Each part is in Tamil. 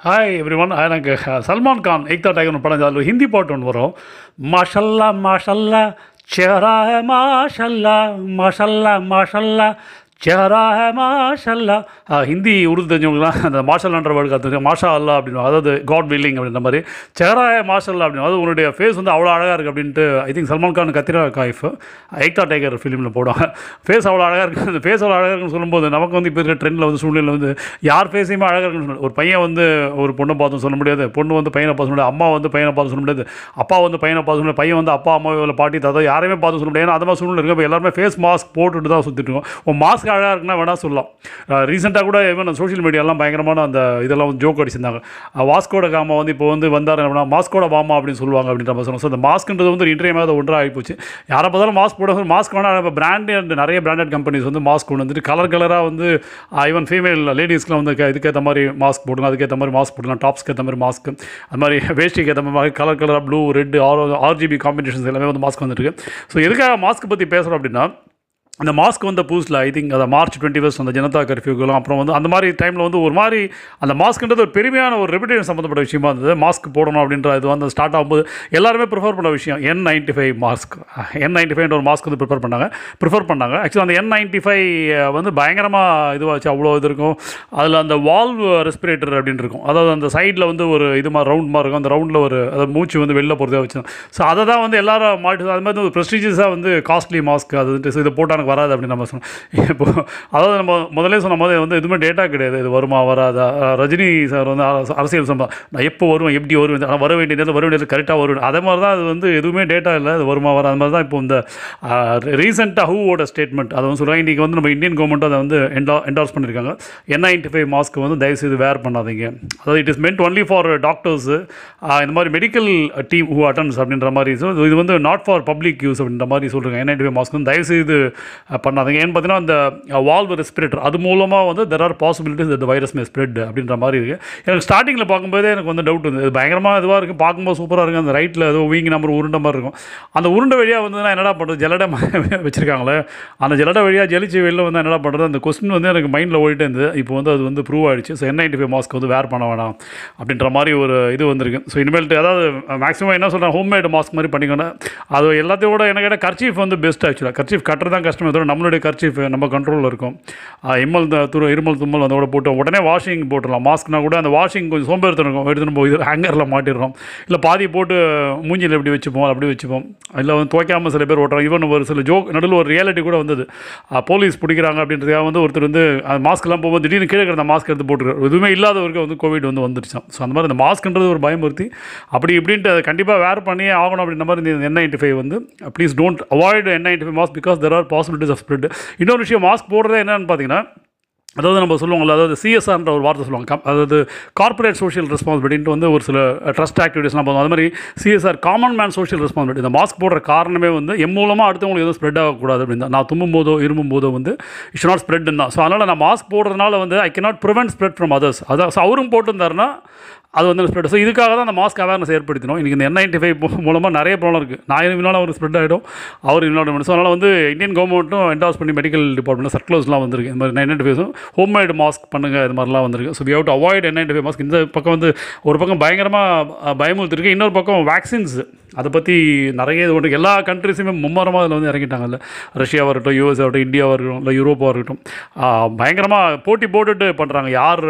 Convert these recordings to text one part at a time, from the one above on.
ஹாய் எவ்ரி ஒன் எனக்கு சல்மான் கான் ஏக்தா டைகர் படம் அதில் ஹிந்தி பாட்டு ஒன்று வரும் மாஷல்லா மாஷல்லா சேரா ஹே மாஷல்லா மாஷல்லா மாஷல்லா சேரா ஹே மாஷல்லா ஹிந்தி உருது தெரிஞ்சவங்களாம் அந்த மாஷல்லான்ற வேர்டு கற்று மாஷா அல்லா அப்படின்னு அதாவது காட் வில்லிங் அப்படின்ற மாதிரி. சேரா ஹே மாஷல்லா அப்படின்னு அது உன்னுடைய ஃபேஸ் வந்து அவ்வளோ அழகாக இருக்குது அப்படின்ட்டு I think Salman Khan கத்திரா காய்ஃப் ஐக்டா tiger ஃபிலிமில் போடுவாங்க. ஃபேஸ் அவ்வளோ அழகாக இருக்குது அந்த ஃபேஸ் அவ்வளோ அழகாக இருக்குன்னு சொல்லும்போது நமக்கு வந்து இப்போ இருக்கிற ட்ரெண்டில் வந்து சூழ்நிலை வந்து யார் ஃபேஸையுமே அழகாக இருக்குன்னு சொல்லணும் ஒரு பையன் வந்து ஒரு பொண்ணை பார்த்து சொல்ல முடியாது. பொண்ணு வந்து பையனை பார்த்து சொல்ல முடியாது. அம்மா வந்து பையனை பார்த்து சொல்ல முடியாது. அப்பா வந்து பையனை பார்த்து சொல்ல பையன் வந்து அப்பா அம்மா இல்லை பாட்டி தாத்தா யாரையுமே பார்த்து சொல்ல முடியாது. ஏன்னா அது மாதிரி சூழ்நிலை இருக்குது இப்போ எல்லாருமே ஃபேஸ் மாஸ்க் போட்டுட்டு தான் சுற்றிட்டு இருக்கோம். மாஸ்க் மாஸ்க் அழகாக இருக்குன்னா வேணால் சொல்லலாம். ரீசெண்டாக கூட ஈவன் சோஷியல் மீடியாலாம் பயங்கரமான அந்த இதெல்லாம் வந்து ஜோக் அடிச்சிருந்தாங்க. வாஸ்கோட காமா வந்து இப்போ வந்து வந்தார் அப்படின்னா மாஸ்கோட வாமா அப்படின்னு சொல்லுவாங்க அப்படின்ற மாதிரி சொன்னோம் ஸோ அந்த மாஸ்க்ன்றது வந்து ஒரு இன்றையமாக ஒன்றாக ஆகிப்போச்சு. யாரை பார்த்தாலும் மாஸ்க் போட மாஸ்க் வேணால் இப்போ பிராண்டட் நிறைய பிராண்டட் கம்பெனிஸ் வந்து மாஸ்க் கொண்டு வந்துட்டு கலர் கலராக வந்து ஈவன் ஃபீமேல் லேடிஸ்க்குலாம் வந்து இதுக்கேற்ற மாதிரி மாஸ்க் போடணும் அதுக்கேற்ற மாதிரி மாஸ்க் போடலாம் டாப்ஸ்க்கு ஏற்ற மாதிரி மாஸ்க் அது மாதிரி வேஷ்டிக்கு ஏற்ற மாதிரி கலர் கலராக blue red R RGB combinations எல்லாமே வந்து மாஸ்க் வந்துருக்கு ஸோ எதுக்காக மாஸ்க் பற்றி பேசுகிறோம் அப்படின்னா அந்த மாஸ்க் வந்த புதுசில் ஐ திங்க் அந்த மார்ச் டுவெண்ட்டி ஃபஸ்ட் அந்த ஜனதா கர்ஃப்யூக்கெல்லாம் அப்புறம் வந்து அந்த மாதிரி டைமில் வந்து ஒரு மாதிரி அந்த மாஸ்க்ன்றது ஒரு பெருமையான ஒரு ரெபுடேஷன் சம்மந்தப்பட்ட விஷயமா இருந்தது. மாஸ்க் போடணும் அப்படின்ற இது வந்து ஸ்டார்ட் ஆகும்போது எல்லாருமே ப்ரிஃபர் பண்ண விஷயம் N ninety five mask N ninety ஃபைவ்ன்ற ஒரு மாஸ்க் வந்து ப்ரிஃபர் பண்ணாங்க. ப்ரிஃபர் பண்ணாங்க. ஆக்சுவலாக அந்த என் நைன்ட்டி ஃபைவ் வந்து பயங்கரமாக இதுவாச்சு அவ்வளோ இது இருக்கும். அதில் அந்த வால்வ் ரெஸ்பிரேட்டர் அப்படின்னு இருக்கும். அதாவது அந்த சைடில் வந்து ஒரு இது மாதிரி ரவுண்ட் மாதிரி இருக்கும். அந்த ரவுண்டில் ஒரு அதாவது மூச்சு வந்து வெளில போகிறதா வச்சு ஸோ அதை தான் வந்து எல்லாரும் மாட்டு அது மாதிரி ஒரு ப்ரெஸ்டீஜியஸாக வந்து காஸ்ட்லி மாஸ்க் அது இதை போட்டால் வராது அப்படின்னு நம்ம சொன்னோம். இப்போ அதாவது நம்ம முதலே சொன்ன போது வந்து எதுவுமே டேட்டா கிடையாது. இது வருமா வராதா? ரஜினி சார் வந்து அரச- அரசியல் சம்பா நான் எப்போ வருவேன் எப்படி வருவேன் ஆனால் வர வேண்டிய நேரத்தில் வர வேண்டியது கரெக்டாக வருவேன். அதே மாதிரி தான் அது வந்து எதுவுமே டேட்டா இல்லை. அது வருமா வராது? மாதிரி தான் இப்போ இந்த ரீசெண்டாக ஹூவோட ஸ்டேட்மெண்ட் அதை வந்து சொல்கிறாங்க இன்றைக்கி வந்து நம்ம இந்தியன் கவர்மெண்ட் அதை வந்து என்டா என்டார்ஸ் பண்ணியிருக்காங்க என் நைன்டி ஃபைவ் மாஸ்க் வந்து தயவுசெய்து வேர் பண்ணாதீங்க. அதாவது it is meant only for doctors இந்த மாதிரி மெடிக்கல் டீம் ஹூ அட்டன்ஸ் அப்படின்ற மாதிரி இது வந்து நாட் ஃபார் பப்ளிக் யூஸ் அப்படின்ற மாதிரி சொல்கிறாங்க என் நைன்டி ஃபைவ் மாஸ்க் வந்து தயவுசெய்து பண்ணாதீங்க. ஏன்னு பார்த்தீங்கன்னா அந்த வால்வ் ரெஸ்பிரேட்டர் அது மூலமாக வந்து தெர் ஆர் பாசிபிலிட்டிஸ் இந்த வைரஸ் மே ஸ்ப்ரெட் அப்படின்ற மாதிரி இருக்குது எனக்கு ஸ்டார்டிங்கில் பார்க்கும்போதே எனக்கு வந்து டவுட் வந்து பயங்கரமாக இதுவாக இருக்குது பார்க்கும்போது சூப்பராக இருக்குது அந்த ரைட்டில் ஏதோ வீங்க நம்பர் உருண்டை மாதிரி இருக்கும். அந்த உருண்டை வழியாக வந்து நான் என்னடா பண்ணுறது ஜலடை வச்சுருக்காங்களே. அந்த ஜலடை வழியாக ஜெலிச்சு வெளியில் வந்து என்னடா பண்ணுறது அந்த கொஸ்டின் வந்து எனக்கு மைண்டில் ஓடிட்டே இருந்தது. இப்போ வந்து அது வந்து ப்ரூவ் ஆகிடுச்சு so N ninety five mask வந்து வேர் பண்ண வேணாம் அப்படின்ற மாதிரி ஒரு இது வந்திருக்கு. ஸோ இனிமேல்ட்டு அதாவது மேக்ஸிமம் என்ன சொல்கிறேன் ஹோம்மேட் மாஸ்க் மாதிரி பண்ணிக்கணும் அது எல்லாத்தையும் விட எனக்கு கேட்டால் கர்ச்சீஃப் வந்து பெஸ்ட் ஆக்சுவலாக கர்ச்சீஃப் கட்டுறது தான் கஷ்டம். தவிர நம்மளுடைய கர்ச்சீஃப் நம்ம கண்ட்ரோலில் இருக்கும். இம்மல் துரு இருமல் தும்மல் அதோட போட்டு உடனே வாஷிங் போட்டுடலாம். மாஸ்க்னா கூட அந்த வாஷிங் கொஞ்சம் சோம்பேறித்தனம் இருக்கும். எடுத்துன்னு போய் ஹேங்கரில் மாட்டிடுறோம். இல்லை பாதி போட்டு மூஞ்சியில் எப்படி வச்சுப்போம் அப்படி வச்சுப்போம். இல்லை வந்து துவைக்காமல் சில பேர் ஓட்டுறாங்க. ஈவன் ஒரு சில ஜோக் நடுவில் ஒரு ரியாலிட்டி கூட வந்தது. போலீஸ் பிடிக்கிறாங்க அப்படின்றதுக்காக வந்து ஒருத்தர் வந்து அந்த மாஸ்க்லாம் போகும்போது திடீர்னு கீழே கிடந்த மாஸ்க் எடுத்து போட்டுருக்காரு. எதுவுமே இல்லாதவருக்கு வந்து கோவிட் வந்து வந்துருச்சான் ஸோ அந்த மாதிரி அந்த மாஸ்க்ன்றது ஒரு பயமுறுத்தி அப்படி இப்படின்ட்டு அதை கண்டிப்பாக வேர் பண்ணியே ஆகணும் அப்படின்ற மாதிரி இந்த என் நைன்டி ஃபைவ் வந்து please don't avoid N ninety five mask because there are possibilities of spread இன்னொரு விஷயம் மாஸ்க் போடுறதே என்னன்னு பார்த்தீங்கன்னா அதாவது நம்ம சொல்லுவாங்கள்ல அதாவது சிஎஸ்ஆர்ன்ற ஒரு வார்த்தை சொல்லுவாங்க. கம்- அதாவது கார்ப்பரேட் சோஷியல் ரெஸ்பான்சிபிலிட்டின்ட்டு வந்து ஒரு சில ட்ரஸ்ட் ஆக்டிவிட்டீஸ்லாம் போதும் அது மாதிரி CSR common man social responsibility இந்த மாஸ்க் போடுற காரணமே வந்து என் மூலமாக அடுத்தவங்களுக்கு எதுவும் ஸ்ப்ரெட் ஆகக்கூடாது அப்படின்னு தான் நான் தும்பும் போதோ இருமும் போதோ வந்து இட்ஸ் நாட் ஸ்ப்ரெட் தான். ஸோ அதனால் நான் மாஸ்க் போடுறதுனால வந்து I can not prevent spread from others அதான் ஸோ அவரும் போட்டிருந்தாருன்னா அது வந்து ஸ்ப்ரெட் ஸோ இதுக்காக தான் அந்த மாஸ்க் அவேர்னஸ் ஏற்படுத்தணும் இன்றைக்கி இந்த என் நைன்டி ஃபைவ் மூலமாக நிறைய ப்ராப்ளம் இருக்குது நான் இருமினாலும் அவர் ஸ்ப்ரெட் ஆகிடும் அவர் இன்னொரு ஸோ அதனால் வந்து இந்தியன் கவர்மெண்ட்டும் என்டாஸ் பண்ணி மெடிக்கல் டிபார்ட்மெண்ட் சர்க்குலர்ஸ்லாம் வந்திருக்கு. இந்த மாதிரி நைன் நைன்டி ஃபைவ்ஸும் ஹோம்மேட் மாஸ்க் பண்ணுங்கள் இது மாதிரிலாம் வந்திருக்கு. So we have to avoid N ninety five mask இந்த பக்கம் வந்து ஒரு பக்கம் பயங்கரமாக பயமுறுத்திருக்கு இன்னொரு பக்கம் வேக்சின்ஸ் அதை பற்றி நிறைய இது ஒன்று எல்லா கண்ட்ரிஸுமே மும்மரமாக அதில் வந்து இறங்கிட்டாங்கல்ல. ரஷ்யாவாக இருக்கட்டும் யூஎஸ் ஆகட்டும் இந்தியாவாக இருக்கட்டும் இல்லை யூரோப்பாக இருக்கட்டும் பயங்கரமாக போட்டி போட்டுட்டு பண்ணுறாங்க யார்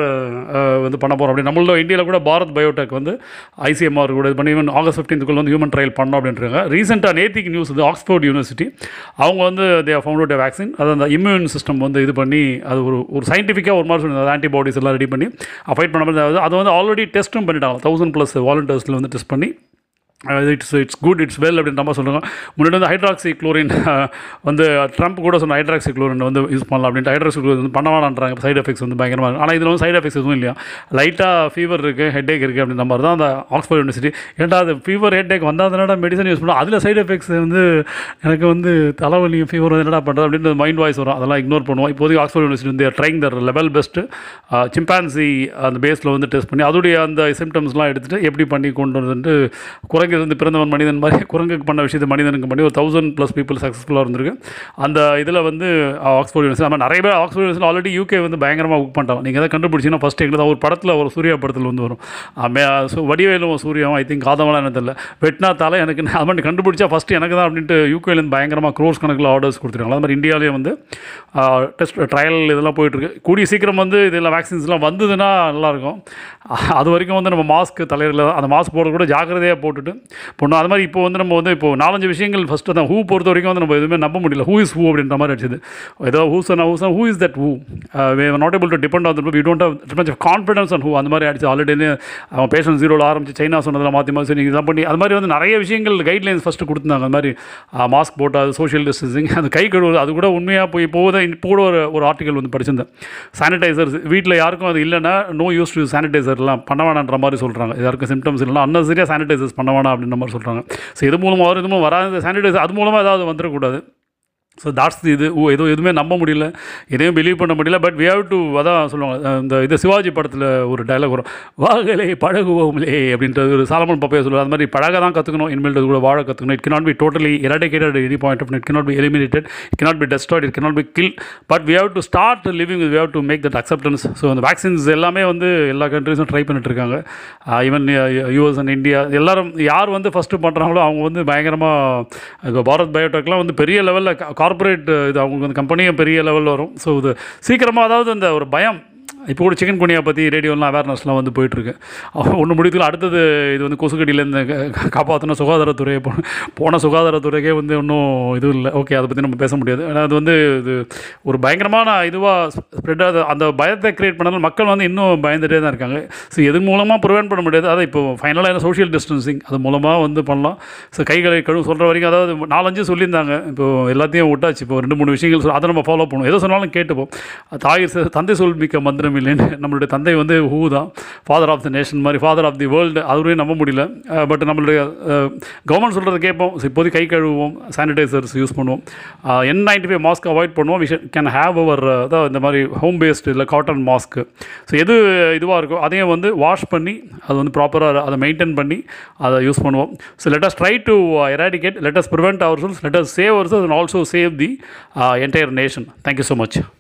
வந்து பண்ண போகிறோம் அப்படின்னு. நம்மளோட இந்தியாவில் கூட பாரத் பயோடெக் வந்து ஐசிஎம்ஆர் கூட இது பண்ணி ஈவன் ஆகஸ்ட் ஃபிஃப்டீன்த்துக்குள்ள வந்து ஹியூமன் ட்ரையல் பண்ணோம் அப்படின்றாங்க. ரீசெண்டாக நேத்திக் நியூஸ் வந்து ஆக்ஸ்ஃபோர்ட் யூனிவர்சிட்டி அவங்க வந்து தே ஃபவுண்ட் அவுட் வேக்சின் அது அந்த இம்யூன் சிஸ்டம் வந்து இது பண்ணி அது ஒரு ஒரு சயின்டிஃபிக்காக ஒரு மாதிரி சொல்லி ஆன்டிபாடிஸ் எல்லாம் ரெடி பண்ணி ஃபைட் பண்ண மாதிரி அது வந்து ஆல்ரெடி டெஸ்ட்டும் பண்ணிட்டாங்க. தௌசண்ட் ப்ளஸ் வாலண்டியர்ஸில் வந்து டெஸ்ட் பண்ணி it's it's good it's well அப்படின்ற மாதிரி சொல்லுவாங்க முன்னாடி வந்து ஹைட்ராக்சி குளோரின் uh, வந்து uh, ட்ரம்ப் கூட சொன்ன ஹைட்ராக்சி குளோரின் வந்து யூஸ் பண்ணலாம் அப்படின்ட்டு ஹைட்ராக்சி குளோரின் வந்து பண்ண வேணான்றாங்க சைட் எஃபெக்ட்ஸ் வந்து பயங்கரமாக இருக்கும் ஆனால் இதில் வந்து சைடு எஃபெக்ட்ஸ் எதுவும் இல்லையா? லைட்டாக ஃபீவர் இருக்குது ஹெட் ஏக் இருக்குது அப்படின்ற மாதிரி தான் அந்த ஆக்ஸ்போர்ட் யூனிவர்சிட்டி ஏன்டா ஃபீவர் ஹெட் ஏக் வந்தால் என்னடா மெடிசன் யூஸ் பண்ணலாம் அதில் சைடு எஃபெக்ட்ஸ் வந்து எனக்கு வந்து தலைவலி ஃபீவர் வந்து என்னடா பண்ணுறது அப்படின்ற மைண்ட் வாய்ஸ் வரும். அதெல்லாம் இக்னோர் பண்ணுவோம். இப்போதைக்கு ஆக்ஸ்போர்ட் யூனிவர்சிட்டி வந்து trying their level best chimpanzee அந்த பேஸில் வந்து டெஸ்ட் பண்ணி அதோடைய அந்த சிம்டம்ஸ்லாம் எடுத்துகிட்டு எப்படி பண்ணி கொண்டு வந்துட்டு குரங்கு குரங்கிலிருந்து பிறந்தவன் மனிதன் மாதிரி குரங்குக்கு பண்ண விஷயத்தை மனிதனுக்கு பண்ணி ஒரு தௌசண்ட் ப்ளஸ் பீப்புள் சக்ஸஸ்ஃபுல்லாக இருந்திருக்கு. அந்த இதில் வந்து ஆக்ஸ்போர்ட் யூனிவர்சிட்டி நம்ம நிறைய பேர் ஆக்ஸ்போர்ட் யூனிவர்சிட்டி ஆல்ரெடி யூகே வந்து பயங்கரமாக புக் பண்ணிட்டோம் நீங்கள் எதாவது கண்டுபிடிச்சிங்கன்னா ஃபஸ்ட்டு எங்களுக்கு ஒரு படத்தில் ஒரு சூர்யா படத்தில் வந்து வரும். ஆமே, வடிவேலும் சூர்யாவும் ஐ திங்க் காதவெல்லாம் எனக்கு தெரியல. வெட்டினா தலை எனக்கு அது மாதிரி கண்டுபிடிச்சா ஃபஸ்ட்டு எனக்கு தான் அப்படின்ட்டு யூகேலேருந்து பயங்கரமாக க்ரோஸ் கணக்கில் ஆர்டர்ஸ் கொடுத்துருக்காங்க. அது மாதிரி இந்தியாவிலேயே வந்து டெஸ்ட் ட்ரையல் இதெல்லாம் போயிட்டுருக்கு. கூடிய சீக்கிரம் வந்து இதெல்லாம் வேக்சின்ஸ்லாம் வந்ததுன்னா நல்லாயிருக்கும் அது வரைக்கும் வந்து நம்ம மாஸ்க் தலையில் அந்த மாஸ்க் போட கூட ஜாக்கிரதையாக போட்டுட்டு பொண்ணு அது மாதிரி இப்போ வந்து நம்ம வந்து இப்போ நாலஞ்சு விஷயங்கள் ஃபஸ்ட்டு தான். ஹூ பொறுத்த வரைக்கும் வந்து நம்ம எதுவுமே நம்ப முடியல. ஹூ இஸ் ஹூ அப்படின்ற மாதிரி அடிச்சது ஏதோ who's who's who is that who not able to depend on we don't have much confidence and who அந்த மாதிரி அடிச்சு ஆல்ரெடி அவன் பேஷன் ஜீரோவில் ஆரம்பிச்சு சைனா சொன்னதில் மாற்றி மாற்றி நீங்கள் இதெல்லாம் பண்ணி அது மாதிரி வந்து நிறைய விஷயங்கள் கைட்லைன்ஸ் ஃபஸ்ட்டு கொடுத்துருந்தாங்க. அந்த மாதிரி மாஸ்க் போட்டால் சோஷியல் டிஸ்டன்சிங் அந்த கை கழுவுறது அது கூட உண்மையாக போய் போகுது. இப்போ கூட ஒரு ஒரு ஆர்டிக்கல் வந்து படிச்சிருந்தேன். சானிடைசர்ஸ் வீட்டில் யாருக்கும் அது இல்லைன்னா நோ யூஸ் டு சானிடைசர்லாம் பண்ண வேணான்ற மாதிரி சொல்கிறாங்க யாருக்கும் சிம்டம்ஸ் இல்லைனா அன்னசரியாக சானிடைசர்ஸ் பண்ண வேணாம். அப்படின்ற மாதிரி சொல்கிறாங்க ஸோ இது மூலமாக வரும் இதுவும் வராது சானிடைசர் அது மூலமாக ஏதாவது வந்துடக்கூடாது ஸோ தாட்ஸ் இது. ஓ ஏதோ எதுவுமே நம்ப முடியல. எதையும் பிலீவ் பண்ண முடியல. பட் வி have டு அதான் சொல்லுவாங்க இந்த இது சிவாஜி படத்தில் ஒரு டைலாக் வரும். வாகலே பழகுவோம்லே அப்படின்றது ஒரு சாலமன் பப்பையை சொல்லுவார். அது மாதிரி பழக தான் கற்றுக்கணும் இனிமேல் கூட வாழ கற்றுக்கணும் it cannot be totally eradicated any point of it cannot be eliminated it cannot be destroyed it cannot be kill but we have to start living we have to make that acceptance so அந்த வேக்சின்ஸ் எல்லாமே வந்து எல்லா கண்ட்ரீஸும் ட்ரை பண்ணிட்டு இருக்காங்க. ஈவன் யூஎஸ் அண்ட் இந்தியா எல்லாரும் யார் வந்து ஃபஸ்ட்டு பண்ணுறாங்களோ அவங்க வந்து பயங்கரமாக பாரத் பயோடெக்லாம் வந்து பெரிய லெவலில் கார்பரேட் இது அவங்களுக்கு அந்த கம்பெனியும் பெரிய லெவலில் வரும். ஸோ இது சீக்கிரமாக அதாவது இந்த ஒரு பயம் இப்போ கூட சிக்கன் குனியா பற்றி ரேடியோலாம் அவேர்னஸ்லாம் வந்து போயிட்டுருக்கு. ஒன்று முடித்துல அடுத்தது இது வந்து கொசுக்கடியிலேருந்து காப்பாற்றின சுகாதாரத்துறையை போ போன சுகாதாரத்துறைக்கே வந்து இன்னும் இதுவும் இல்லை. ஓகே அதை பற்றி நம்ம பேச முடியாது. ஏன்னா அது வந்து இது ஒரு பயங்கரமான இதுவாக ஸ்ப்ரெட் ஆகுது அந்த பயத்தை க்ரியேட் பண்ணாலும் மக்கள் வந்து இன்னும் பயந்துகிட்டே தான் இருக்காங்க. ஸோ எது மூலமாக ப்ரிவென்ட் பண்ண முடியாது? அதை இப்போ ஃபைனலாக என்ன சோஷியல் டிஸ்டன்சிங் அது மூலமாக வந்து பண்ணலாம். ஸோ கைகளை கழுவு சொல்கிற வரைக்கும் அதாவது நாலஞ்சு சொல்லியிருந்தாங்க. இப்போ எல்லாத்தையும் விட்டாச்சு. இப்போ ரெண்டு மூணு விஷயங்கள் அதை நம்ம ஃபாலோ பண்ணுவோம். எதை சொன்னாலும் கேட்டுப்போம். தாய் தந்தை சொல் மிக்க மந்திரம் இல்லைன்னு நம்மளுடைய தந்தை வந்து ஹூ தான் ஃபாதர் ஆஃப் த நேஷன் மாதிரி ஃபாதர் ஆஃப் தி வேர்ல்டு அதுவே நம்ப முடியல. பட் நம்மளுடைய கவர்மெண்ட் சொல்கிறத கேட்போம். இப்போதைக்கு கை கழுவுவோம் சானிடைசர்ஸ் யூஸ் பண்ணுவோம். N ninety five mask avoid பண்ணுவோம். விஷ் கேன் ஹேவ் அவர் அதான் இந்த மாதிரி ஹோம் பேஸ்டு இல்லை காட்டன் மாஸ்க்கு ஸோ எது இதுவாக இருக்கோ அதையும் வந்து வாஷ் பண்ணி அது வந்து ப்ராப்பராக அதை மெயின்டைன் பண்ணி அதை யூஸ் பண்ணுவோம். So let us try to eradicate let prevent prevent ourselves let us save ourselves and also save the uh, entire nation. Thank you